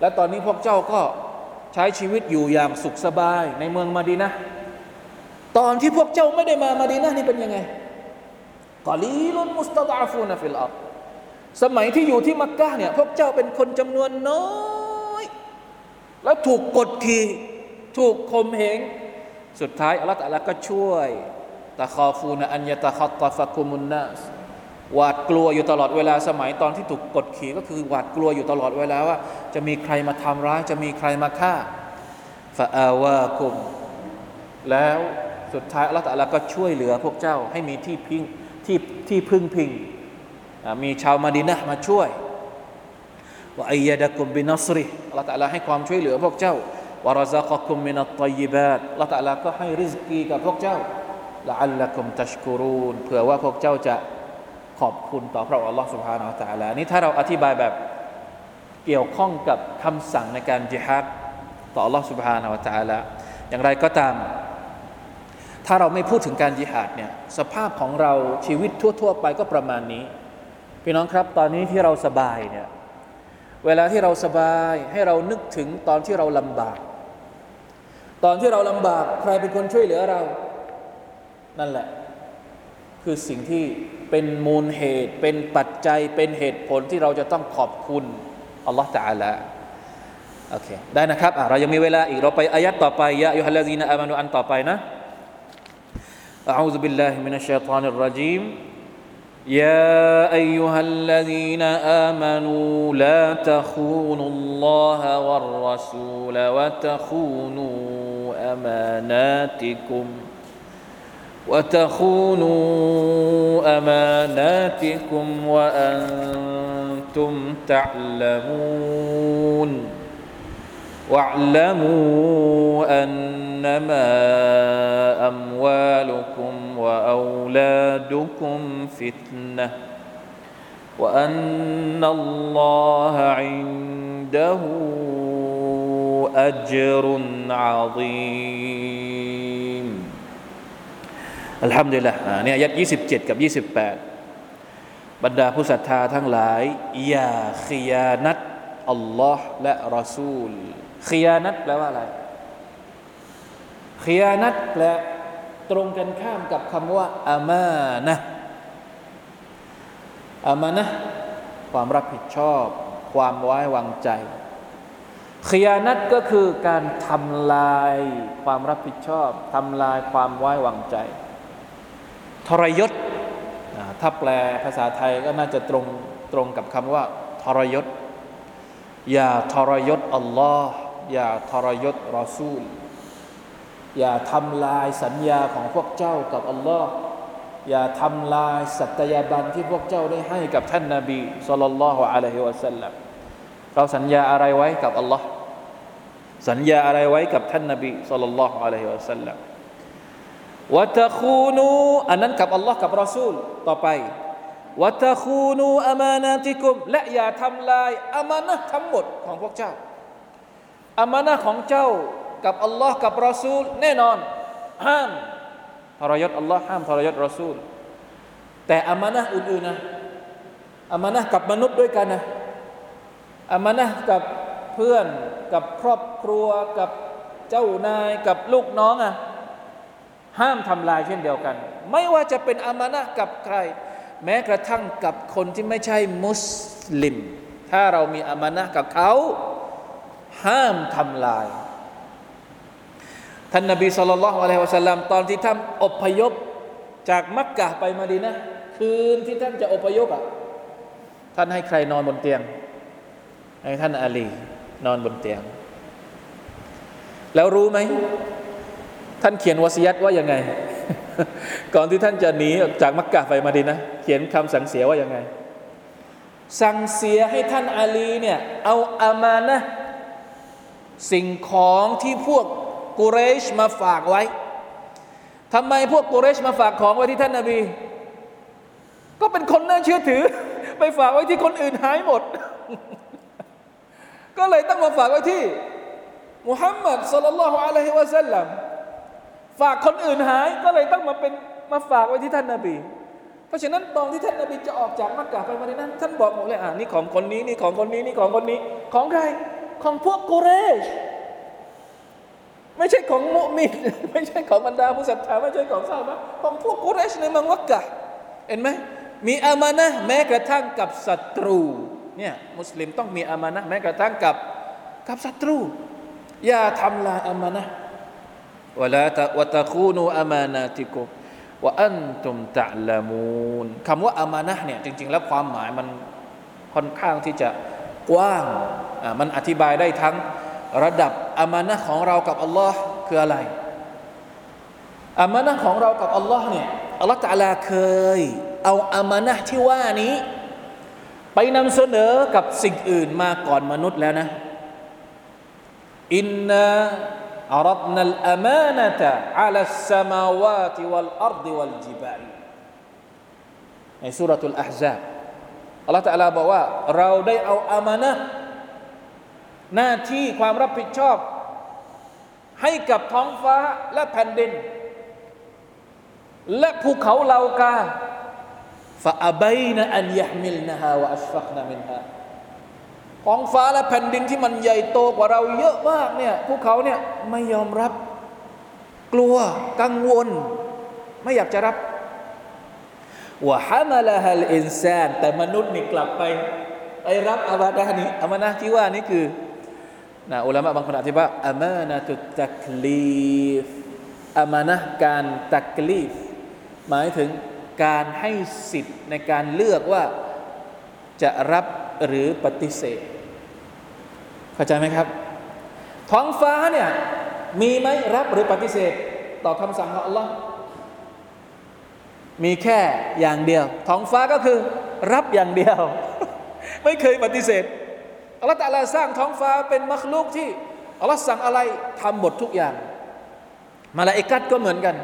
และตอนนี้พวกเจ้าก็ ใช้ชีวิตอยู่อย่างสุขสบายในเมืองมาดีนะ ตอนที่พวกเจ้าไม่ได้มามาดีนะนี่เป็นยังไงقليل مستضعفون في الأرض สมัยที่อยู่ที่มักกะเนี่ยพวกเจ้าเป็นคนจำนวนน้อย แล้วถูกกดขี่ถูกข่มเหงสุดท้ายอัลลอฮฺก็ช่วยتخافون أن يتخطفكم الناس หวาดกลัวอยู่ตลอดเวลาสมัยตอนที่ถูกกดขี่ก็คือหวาดกลัวอยู่ตลอดเวลาว่า จะมีใครมาทำร้าย จะมีใครมาฆ่าฟาอาวาคุม แล้วสุดท้ายอัลลอฮฺตะลาก็ช่วยเหลือพวกเจ้าให้มีที่พิงที่ที่พึ่งพิง มีชาวมาดินะมาช่วยว่าอัยดะกุมบินัสริอัลลอฮฺตะลาให้ความช่วยเหลือพวกเจ้าวารซักกุมมินัตตยิบาตอัลลอฮฺตะลาก็ให้ริสกีกับพวกเจ้าละอัลละกุมตัชกุรูนเผื่อว่าพวกเจ้าจะ ขอบคุณต่อพระอัลลอฮฺ سبحانه และ تعالى นี่ถ้าเราอธิบายแบบเกี่ยวข้องกับคำสั่งในการจิฮัดต่ออัลลอฮฺ سبحانه และ تعالى อย่างไรก็ตาม ถ้าเราไม่พูดถึงการจิฮัดเนี่ยสภาพของเราชีวิตทั่ว ๆ ไปก็ประมาณนี้ พี่น้องครับตอนนี้ที่เราสบายเนี่ยเวลาที่เราสบายให้เรานึกถึงตอนที่เราลำบาก ตอนที่เราลำบากใครเป็นคนช่วยเหลือเรา นั่นแหละ คือสิ่งที่ เป็นมูลเหตุ เป็นปัจจัยเป็นเหตุผลที่เราจะต้องขอบคุณอัลลอฮฺตาละโอเคได้นะครับเรายังมีเวลาอีกเราไปอายัดต่อไปยะยุฮัลลาซีนอามานุอันต่อไปนะ أعوذ بالله من الشيطان الرجيم يا ايها الذين امنوا لا تخونوا الله والرسول وتخونوا اماناتكم وتخونوا أماناتكم وأنتم تعلمون. واعلموا أنما أموالكم وأولادكم فتنة وأن الله عنده أجر عظيم. อัลฮัมดุลิลละเนี่ยยัดยี่สิบเจ็ดกับยี่สิบแปดบรรดาผู้ศรัทธาทั้งหลายอย่าขียานัตอัลลอฮ์และรอซูลขียานัตแปลว่าอะไรขียานัตแปลตรงกันข้ามกับคำว่าอามานะอามานะความรับผิดชอบ ความไว้วางใจขียานัตก็คือการทำลายความรับผิดชอบทำลายความไว้วางใจ รยศถ้าแปลภาษาไทยก็น่าจะตรงตรงกับคำว่าทรยศ อย่าทรยศอัลลอฮ์อย่าทรยศรอซูล อย่าทำลายสัญญาของพวกเจ้ากับอัลลอฮ์อย่าทำลายสัตยาบันที่พวกเจ้าได้ให้กับท่านนาบีสุลต่านละฮ์อะลัยฮิวะสัลลัมเราสัญญาอะไรไว้กับอัลลอฮ์สัญญาอะไรไว้กับท่านนาบีสุลต่านละฮ์อะลัยฮิวะสัลลัม วะตะคูนูอันนั้นกับอัลลอฮ์กับรอซูลต่อไปวะตะคูนูอามานาติกุม และอย่าทำลายอามานะทั้งหมดของพวกเจ้าอามานะของเจ้ากับอัลลอฮ์กับรอซูลแน่นอน ห้ามทรยศอัลลอฮ์ห้ามทรยศรอซูล แต่อามานะอื่นๆนะอามานะกับมนุษย์ด้วยกันนะอามานะกับเพื่อนกับครอบครัวกับเจ้านายกับลูกน้องอะ ห้ามทำลายเช่นเดียวกัน ไม่ว่าจะเป็นอามานะกับใคร แม้กระทั่งกับคนที่ไม่ใช่มุสลิม ถ้าเรามีอามานะกับเขา ห้ามทำลาย ท่านนบีสุลต่านละฮ์อะลัยฮิวะสัลลัมตอนที่ท่านอพยพจากมักกะไปมาดีนะคืนที่ท่านจะอพยพอะท่านให้ใครนอนบนเตียง ให้ท่านอาลีนอนบนเตียง แล้วรู้ไหม ท่านเขียนวสียัตว่ายังไง ก่อนที่ท่านจะหนีจากมักกะไปมาดีนะ เขียนคำสั่งเสียว่ายังไง สั่งเสียให้ท่านอาลีเนี่ยเอาอามานะสิ่งของที่พวกกุเรชมาฝากไว้ทำไมพวกกุเรชมาฝากของไว้ที่ท่านนาบี ก็เป็นคนน่าเชื่อถือ ไปฝากไว้ที่คนอื่นหายหมด ก็เลยต้องมาฝากไว้ที่มุฮัมมัดสุลลัลลอฮุอะลัยฮิวะสัลลัม ฝากคนอื่นหายก็เลยต้องมาเป็นมาฝากไว้ที่ท่านนาบี เพราะฉะนั้นตอนที่ท่านนาบีจะออกจากมักกะไปมาในนั้น ท่านบอกหมดเลยอ่านี่ของคนนี้นี่ของคนนี้นี่ของคนนี้ ของใครของพวกกุเรช ไม่ใช่ของมุมินไม่ใช่ของบรรดาผู้ศรัทธาไม่ใช่ของซาบะของพวกกุเรชในเมืองวักกะเห็นไหมมีอามานะแม้กระทั่งกับศัตรูเนี่ยมุสลิมต้องมีอามานะแม้กระทั่งกับกับศัตรู อย่าทำลายอามานะ วะลาวะตะคูนูอามานาติกุวะอันตุมตะลามูนคำว่าอามานะเนี่ยจริง ๆ แล้วความหมายมันค่อนข้างที่จะกว้างมันอธิบายได้ทั้งระดับอามานะของเรากับอัลลอฮ์คืออะไรอามานะของเรากับอัลลอฮ์เนี่ยอัลลอฮ์ตะลาเคย เอาอามานะที่ว่านี้ ไปนำเสนอกับสิ่งอื่นมาก่อนมนุษย์แล้วนะอินนา อารัดนัลอามานะตะอัลสมาวาติวัลอัรดิวัลจิบาลในสุรทูลอาฮซาบอัลลอฮฺตะลาบอกว่า เราได้เอาอามานะหน้าที่ความรับผิดชอบ ให้กับท้องฟ้าและแผ่นดิน และภูเขาเหล่ากาฟาอับัยนะอันยะมิลนะฮาวะอัชฟักนะมินฮา ท้องฟ้าและแผ่นดินที่มันใหญ่โตกว่าเราเยอะมากเนี่ยภูเขาเนี่ยไม่ยอมรับ กลัวกังวล ไม่อยากจะรับว่าฮามาลาฮัลอินซานแต่มนุษย์นี่กลับไปไปรับอามานะนี้อามานะที่ว่านี่คือนะอุลามะบางคนอธิบายอามานะตุตักลีฟอามานะการตักลีฟ หมายถึงการให้สิทธิ์ในการเลือกว่าจะรับหรือปฏิเสธ เข้าใจไหมครับ ท้องฟ้าเนี่ยมีไหมรับหรือปฏิเสธ ต่อคำสั่งของ Allah มีแค่อย่างเดียว ท้องฟ้าก็คือ รับอย่างเดียว ไม่เคยปฏิเสธอัลลอฮฺตะลาสร้างท้องฟ้าเป็นมัคลุกที่อัลลอฮฺสั่งอะไรทำหมดทุกอย่าง มาลาอิกัดก็เหมือนกัน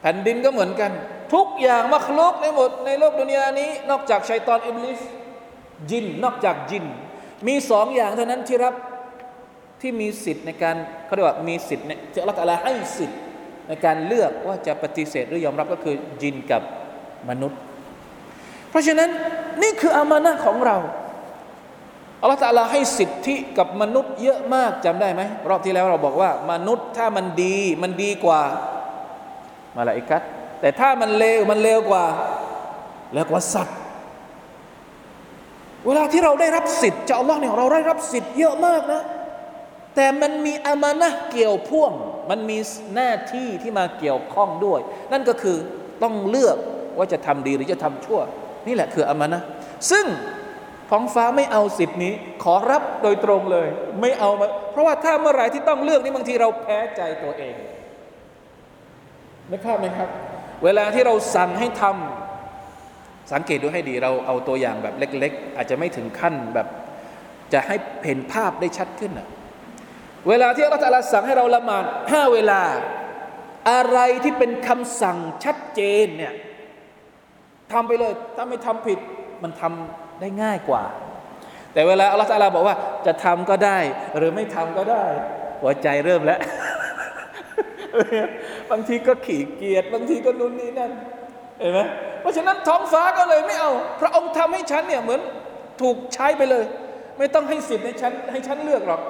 แผ่นดินก็เหมือนกัน ทุกอย่างมัคลุกในหมดในโลกดุนยานี้ นอกจากชัยตอนอิบลิสจิน นอกจากจิน มีสองอย่างเท่านั้นที่รับที่มีสิทธิ์ในการเขาเรียกว่ามีสิทธิ์เนี่ยอัลลอฮฺตะลาให้สิทธิ์ในการเลือกว่าจะปฏิเสธหรือยอมรับก็คือจินกับมนุษย์ เพราะฉะนั้นนี่คืออามานะของเราอัลลอฮฺตาลาให้สิทธิกับมนุษย์เยอะมากจำได้ไหมรอบที่แล้วเราบอกว่ามนุษย์ถ้ามันดีมันดีกว่ามาลาอิกัตแต่ถ้ามันเลวมันเลวกว่าแล้วกว่าสัตว์ เวลาที่เราได้รับสิทธิ์จากอัลลอฮ์เนี่ยเราได้รับสิทธิ์เยอะมากนะ แต่มันมีอามานะเกี่ยวพ่วง มันมีหน้าที่ที่มาเกี่ยวข้องด้วย นั่นก็คือต้องเลือกว่าจะทำดีหรือจะทำชั่ว นี่แหละคืออามานะซึ่งท้องฟ้าไม่เอาสิทธิ์นี้ ขอรับโดยตรงเลย ไม่เอามาเพราะว่าถ้าเมื่อไหร่ที่ต้องเลือกนี่บางทีเราแพ้ใจตัวเองไม่คาบไหมครับ เวลาที่เราสั่งให้ทำ สังเกตดูให้ดีเราเอาตัวอย่างแบบเล็ก ๆ อาจจะไม่ถึงขั้นแบบจะให้เห็นภาพได้ชัดขึ้นอะเวลาที่อัลลอฮฺสั่งให้เราละหมาดห้าเวลา อะไรที่เป็นคำสั่งชัดเจนเนี่ยทำไปเลย ถ้าไม่ทำผิดมันทำได้ง่ายกว่า แต่เวลาอัลลอฮฺบอกว่าจะทำก็ได้ หรือไม่ทำก็ได้ หัวใจเริ่มแล้ว บางทีก็ขี่เกียจบางทีก็นู่นนี่นั่น เห็นไหมเพราะฉะนั้นท้องฟ้าก็เลยไม่เอา พระองค์ทำให้ฉันเนี่ยเหมือนถูกใช้ไปเลย ไม่ต้องให้สิทธิ์ให้ฉันให้ฉันเลือกหรอก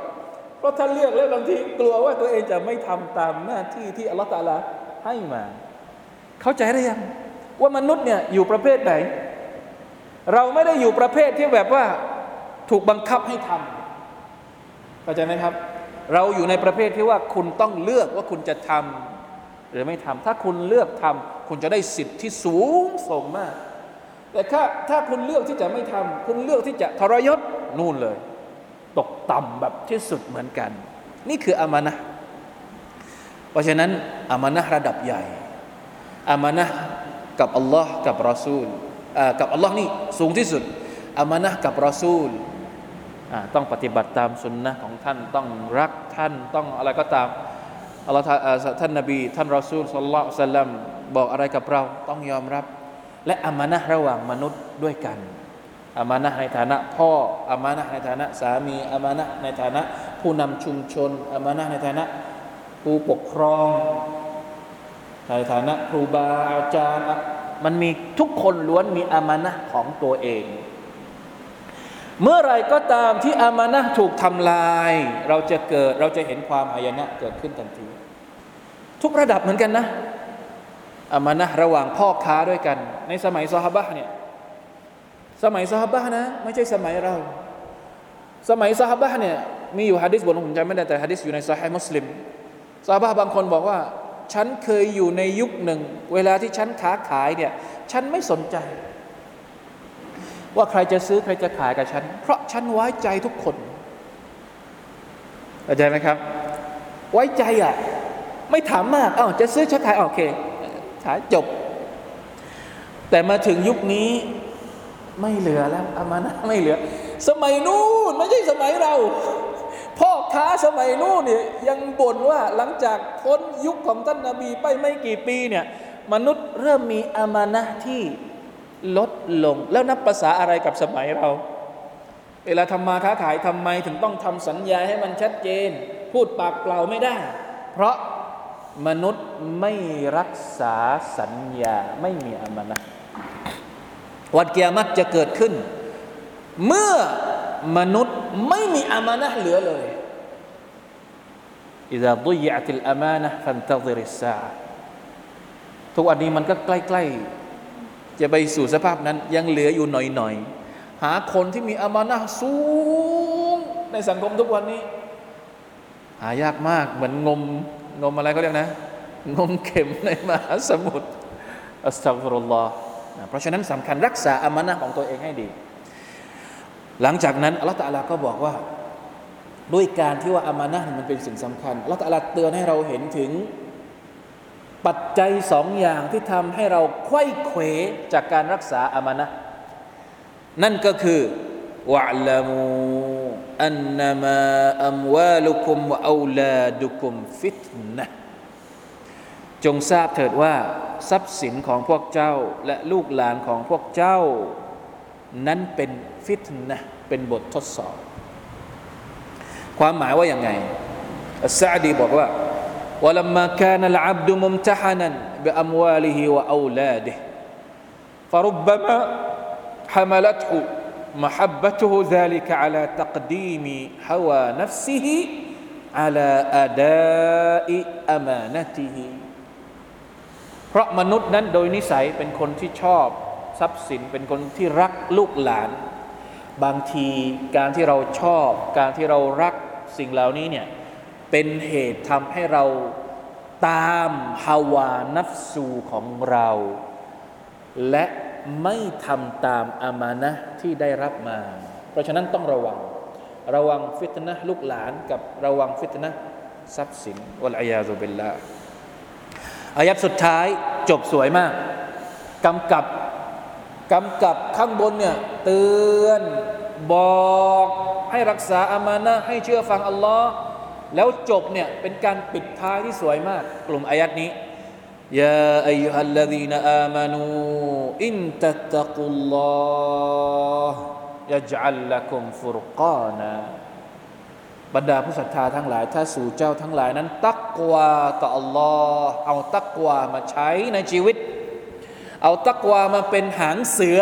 เพราะถ้าเลือกแล้วบางทีกลัวว่าตัวเองจะไม่ทำตามหน้าที่ที่อัลลอฮฺตาลาให้มา เข้าใจหรือยังว่ามนุษย์เนี่ยอยู่ประเภทไหน เราไม่ได้อยู่ประเภทที่แบบว่าถูกบังคับให้ทำเข้าใจไหมครับ เราอยู่ในประเภทที่ว่าคุณต้องเลือกว่าคุณจะทำหรือไม่ทำถ้าคุณเลือกทำ คุณจะได้สิทธิ์ที่สูงส่งมาก แต่ถ้าถ้าคุณเลือกที่จะไม่ทำคุณเลือกที่จะทรยศนู่นเลย ตกต่ำแบบที่สุดเหมือนกัน นี่คืออามานะเพราะฉะนั้นอามานะระดับใหญ่อามานะกับอัลลอฮ์กับรอซูลกับอัลลอฮ์นี่สูงที่สุดอามานะกับรอซูลต้องปฏิบัติตามสุนนะของท่านต้องรักท่านต้องอะไรก็ตามอัลลอฮ์ท่านนบี ท่านรอซูลสัลลัลลอฮุซัลลัม บอกอะไรกับเราต้องยอมรับ และอามานะระหว่างมนุษย์ด้วยกันอามานะในฐานะพ่ออามานะในฐานะสามีอามานะในฐานะ ผู้นำชุมชนอามานะในฐานะผู้ปกครองในฐานะครูบาอาจารย์มันมีทุกคนล้วนมีอามานะของตัวเอง เมื่อไรก็ตามที่อามานะถูกทำลาย เราจะเกิดเราจะเห็นความอายนะเกิดขึ้นทันที ทุกระดับเหมือนกันนะ อามานะระหว่างพ่อค้าด้วยกัน ในสมัยซอฮาบะเนี่ยสมัยซอฮาบะนะ ไม่ใช่สมัยเรา สมัยซอฮาบะเนี่ยมีอยู่ฮะดิษบทผมจำไม่ได้แต่ฮะดิษอยู่ในซอฮีมุสลิมซอฮาบะบางคนบอกว่า ฉันเคยอยู่ในยุคหนึ่ง เวลาที่ฉันค้าขายเนี่ยฉันไม่สนใจ ว่าใครจะซื้อใครจะขายกับฉัน เพราะฉันไว้ใจทุกคนเข้าใจไหมครับ ไว้ใจอะไม่ถามมากอ้าวจะซื้อจะขายโอเค ขายจบ แต่มาถึงยุคนี้ไม่เหลือแล้วอามานะไม่เหลือ สมัยนู้นไม่ใช่สมัยเรา พ่อค้าสมัยนู้นเนี่ยยังบ่นว่าหลังจากพ้นยุคของท่านนาบีไปไม่กี่ปีเนี่ยมนุษย์เริ่มมีอามานะที่ลดลง แล้วนับภาษาอะไรกับสมัยเรา เวลาทำมาค้าขายทำไมถึงต้องทำสัญญาให้มันชัดเจน พูดปากเปล่าไม่ได้ เพราะ มนุษย์ไม่รักษาสัญญาไม่มีอามานะวันเกียรติจะเกิดขึ้น เมื่อมนุษย์ไม่มีอามานะเหลือเลย إذا ضيعت الأمانة فانتظر الساعة ทุกวันนี้มันก็ใกล้ๆ จะไปสู่สภาพนั้น ยังเหลืออยู่หน่อยๆ หาคนที่มีอามานะสูง ในสังคมทุกวันนี้ หายากมากเหมือนงม งมอะไรก็เรียกนะงมเข็มในมหาสมุทรอัสตัฟรุลลอฮ์เพราะฉะนั้นสำคัญรักษาอามานะของตัวเองให้ดี หลังจากนั้นอัลลอฮฺตะลาก็บอกว่าด้วยการที่ว่าอามานะมันเป็นสิ่งสำคัญอัลลอฮฺตะลาเตือนให้เราเห็นถึงปัจจัยสองอย่างที่ทำให้เราไข้เขวจากการรักษาอามานะนั่นก็คือวะลามู อันนมาอัมวาลุคุมวะอูลาดุคุมฟิตนะจงทราบเถิดว่าทรัพย์สินของพวกเจ้าและลูกหลานของพวกเจ้า นั้นเป็นฟิตนะเป็นบททดสอบ ความหมายว่าอย่างไงอัสซาดีบอกว่า ولما كان العبد ممتحنا بأمواله وأولاده فربما حملته محبته ذلك على تقديم هوى نفسه على أداء أمانته เพราะมนุษย์นั้นโดยนิสัยเป็นคนที่ชอบทรัพย์สินเป็นคนที่รักลูกหลาน บางทีการที่เราชอบ การที่เรารักสิ่งเหล่านี้เนี่ยเป็นเหตุทำให้เราตามฮาวานัฟซูของเรา และ ไม่ทำตามอามานะที่ได้รับมา เพราะฉะนั้นต้องระวัง ระวังฟิตนะลูกหลานกับระวังฟิตนะทรัพย์สินวัลอยาซุบิลลาอายัดสุดท้ายจบสวยมากกำกับกำกับข้างบนเนี่ยเตือนบอกให้รักษาอามานะให้เชื่อฟังอัลลอฮ์แล้วจบเนี่ยเป็นการปิดท้ายที่สวยมาก กลุ่มอายัดนี้ ยาอายุฮัลลดีนอามานูอินตัตตะกุลลอฮ์ยะจัลลักุมฟุรกานะบรรดาผู้ศรัทธาทั้งหลาย ถ้าสู่เจ้าทั้งหลายนั้น ตักวาต่ออัลลอฮ์เอาตักวามาใช้ในชีวิต เอาตักวามาเป็นหางเสือ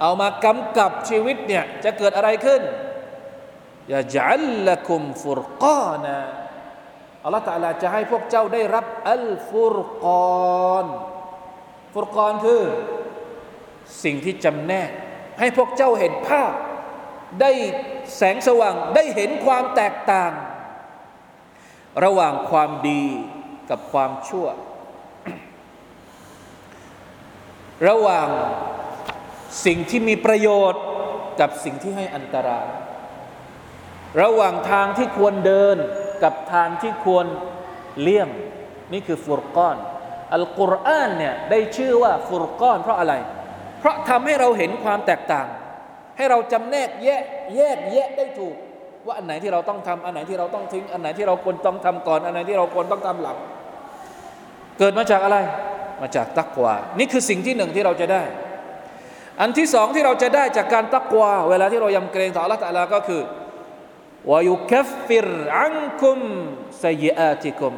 เอามากำกับชีวิตเนี่ยจะเกิดอะไรขึ้นยาจัลละคุมฟุรกานะ อัลลอฮฺตาลาจะให้พวกเจ้าได้รับอัลฟุรกอนฟุรกอนคือสิ่งที่จำแนก ให้พวกเจ้าเห็นภาพ ได้แสงสว่างได้เห็นความแตกต่าง ระหว่างความดีกับความชั่ว ระหว่างสิ่งที่มีประโยชน์กับสิ่งที่ให้อันตราย ระหว่างทางที่ควรเดิน กับทางที่ควรเลี่ยงนี่คือฟุรกอนอัลกุรอานเนี่ยได้ชื่อว่าฟุรกอน เพราะอะไร เพราะทำให้เราเห็นความแตกต่าง ให้เราจำแนกแยกแยกแยะได้ถูก ว่าอันไหนที่เราต้องทำอันไหนที่เราต้องทิ้ง อันไหนที่เราควรต้องทำก่อน อันไหนที่เราควรต้องทำหลัง เกิดมาจากอะไร มาจากตักวา นี่คือสิ่งที่หนึ่งที่เราจะได้ อันที่สองที่เราจะได้จากการตักวา เวลาที่เรายำเกรงต่อ Allah ตลาก็คือ วายุคัฟฟิรอันคุมสัยอาติคุม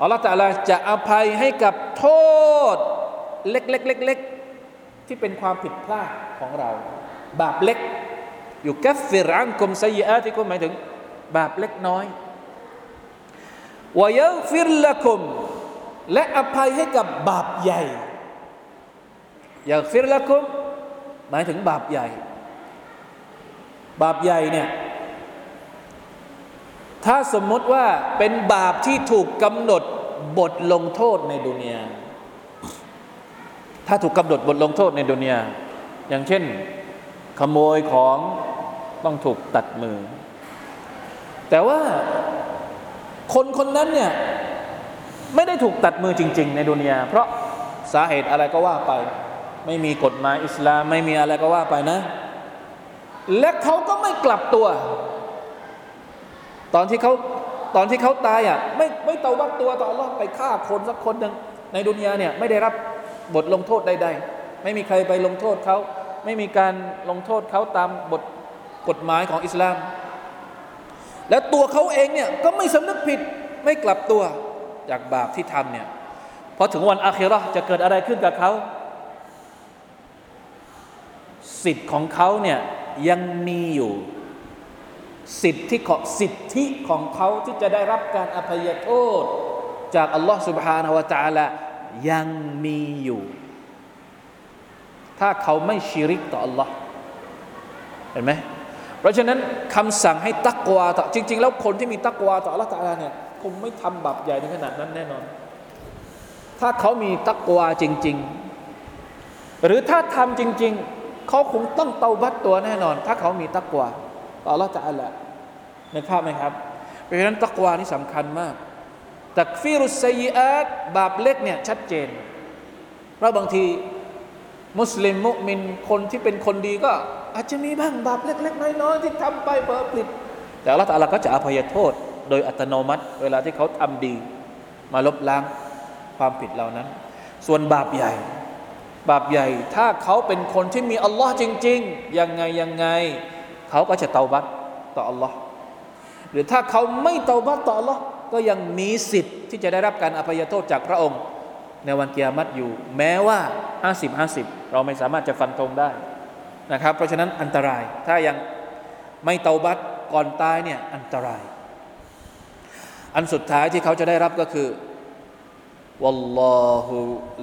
อัลลอฮฺตาลาจะอภัยให้กับโทษ เล็กๆๆที่เป็นความผิดพลาดของเรา บาปเล็ก อยู่กัฟฟิรอันคุมสัยอาติคุมหมายถึง บาปเล็กน้อยวายัฟิรละคุม และอภัยให้กับบาปใหญ่ยาฟิรละคุม หมายถึงบาปใหญ่ บาปใหญ่เนี่ย ถ้าสมมติว่าเป็นบาปที่ถูกกำหนดบทลงโทษในดุนยาถ้าถูกกำหนดบทลงโทษในดุนยาอย่างเช่น ขโมยของต้องถูกตัดมือ แต่ว่าคนคนนั้นเนี่ยไม่ได้ถูกตัดมือจริง ๆ ในดุนยาเพราะสาเหตุอะไรก็ว่าไป ไม่มีกฎหมายอิสลาม ไม่มีอะไรก็ว่าไปนะ และเขาก็ไม่กลับตัว ตอนที่เขาตอนที่เขาตายอะไม่ไม่เตาบักตัวต่อรอดไปฆ่าคนสักคนหนึ่งในดุนยาเนี่ยไม่ได้รับบทลงโทษใดๆ ไม่มีใครไปลงโทษเขาไม่มีการลงโทษเขาตามบทกฎหมายของอิสลาม แล้วตัวเขาเองเนี่ยก็ไม่สำนึกผิดไม่กลับตัวจากบาปที่ทำเนี่ยพอถึงวันอาคิรอจะเกิดอะไรขึ้นกับเขาสิทธิ์ของเขาเนี่ยยังมีอยู่ สิทธิของสิทธิของเขาที่จะได้รับการอภัยโทษ จากอัลลอฮ์ سبحانه และ تعالى ยังมีอยู่ ถ้าเขาไม่ชิริกต่ออัลลอฮ์เห็นไหมเพราะฉะนั้นคำสั่งให้ตักวาต่อจริง ๆ แล้วคนที่มีตักวาต่ออัลลอฮ์ตะอาลาเนี่ยคงไม่ทำบาปใหญ่ในขนาดนั้นแน่นอน ถ้าเขามีตักวาจริง ๆ หรือถ้าทำจริง ๆ เขาคงต้องเตาบัตตัวแน่นอน ถ้าเขามีตักวาต่ ออัลลอฮ์ตะอาลาในภาพไหมครับ เพราะฉะนั้นตักวานี่สำคัญมาก ตักฟิรุสไซอาตบาปเล็กเนี่ยชัดเจน เพราะบางทีมุสลิมมุมินคนที่เป็นคนดีก็ อาจจะมีบ้างบาปเล็ก ๆ น้อยๆที่ทำไปเพื่อผิดแต่อัลลอฮฺตาลาก็จะอภัยโทษ โดยอัตโนมัติ เวลาที่เขาทำดี มาลบล้างความผิดเหล่านั้น ส่วนบาปใหญ่ บาปใหญ่ถ้าเขาเป็นคนที่มีอัลลอฮ์จริง ๆ ยังไงยังไง เขาก็จะเตาบัตต่ออัลลอฮ์หรือถ้าเขาไม่เตาบัตต่ออัลลอฮ์ก็ยังมีสิทธิ์ที่จะได้รับการอภัยโทษจากพระองค์ ในวันกิยามัตอยู่ แม้ว่า 50 50 เราไม่สามารถจะฟันธงได้นะครับ เพราะฉะนั้นอันตรายถ้ายังไม่เตาบัตก่อนตายเนี่ยอันตราย อันสุดท้ายที่เขาจะได้รับก็คือวัลลอฮุ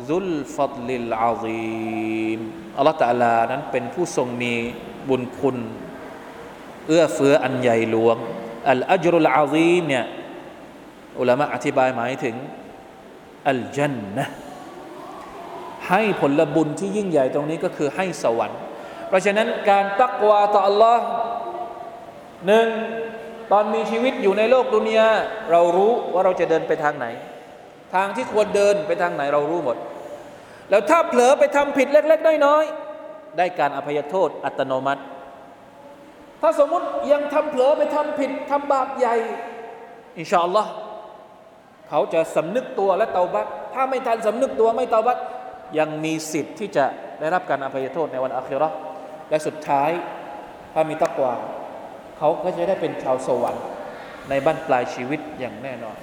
ซุลฟัดลิลอาซีมอัลลอฮฺตะลานั้นเป็นผู้ทรงมีบุญคุณ เอื้อเฟื้ออันใหญ่หลวง อัลอัจรุลอาซีมเนี่ยอุลามะอธิบายหมายถึงอัลจันนะให้ผลบุญที่ยิ่งใหญ่ตรงนี้ก็คือให้สวรรค์ เพราะฉะนั้นการตักวาต่อ Allah หนึ่งตอนมีชีวิตอยู่ในโลกดุนยาเรารู้ว่าเราจะเดินไปทางไหน ทางที่ควรเดินไปทางไหนเรารู้หมด แล้วถ้าเผลอไปทำผิดเล็ก ๆ น้อยๆได้การอภัยโทษอัตโนมัติ ถ้าสมมติยังทำเผลอไปทำผิดทำบาปใหญ่ อินชาอัลลอฮ์เขาจะสำนึกตัวและเตาบัตถ้าไม่ทันสำนึกตัวไม่เตาบัตยังมีสิทธิ์ที่จะได้รับการอภัยโทษในวันอาคิราะห์และสุดท้าย ถ้ามีตักวาเขาก็จะได้เป็นชาวสวรรค์ในบ้านปลายชีวิตอย่างแน่นอน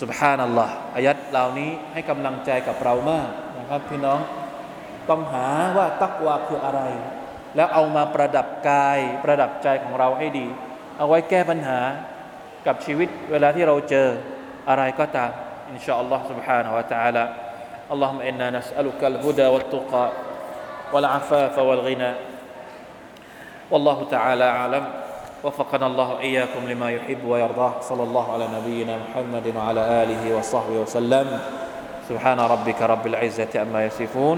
สุบฮานัลลอฮ์อายัดเหล่านี้ให้กำลังใจกับเรามากนะครับพี่น้องต้องหาว่าตักวาคืออะไร แล้วเอามาประดับกายประดับใจของเราให้ดี เอาไว้แก้ปัญหากับชีวิตเวลาที่เราเจออะไรก็ตามอินชาอัลลอฮ์ سبحانه และ تعالى اللهم إنا نسألك الهدى والتقى والعفاف والغنى والله تعالى أعلم وفقنا الله إياكم لما يحب ويرضاه صلى الله على نبينا محمد وعلى آله وصحبه وسلم سبحان ربك رب العزة أما يصفون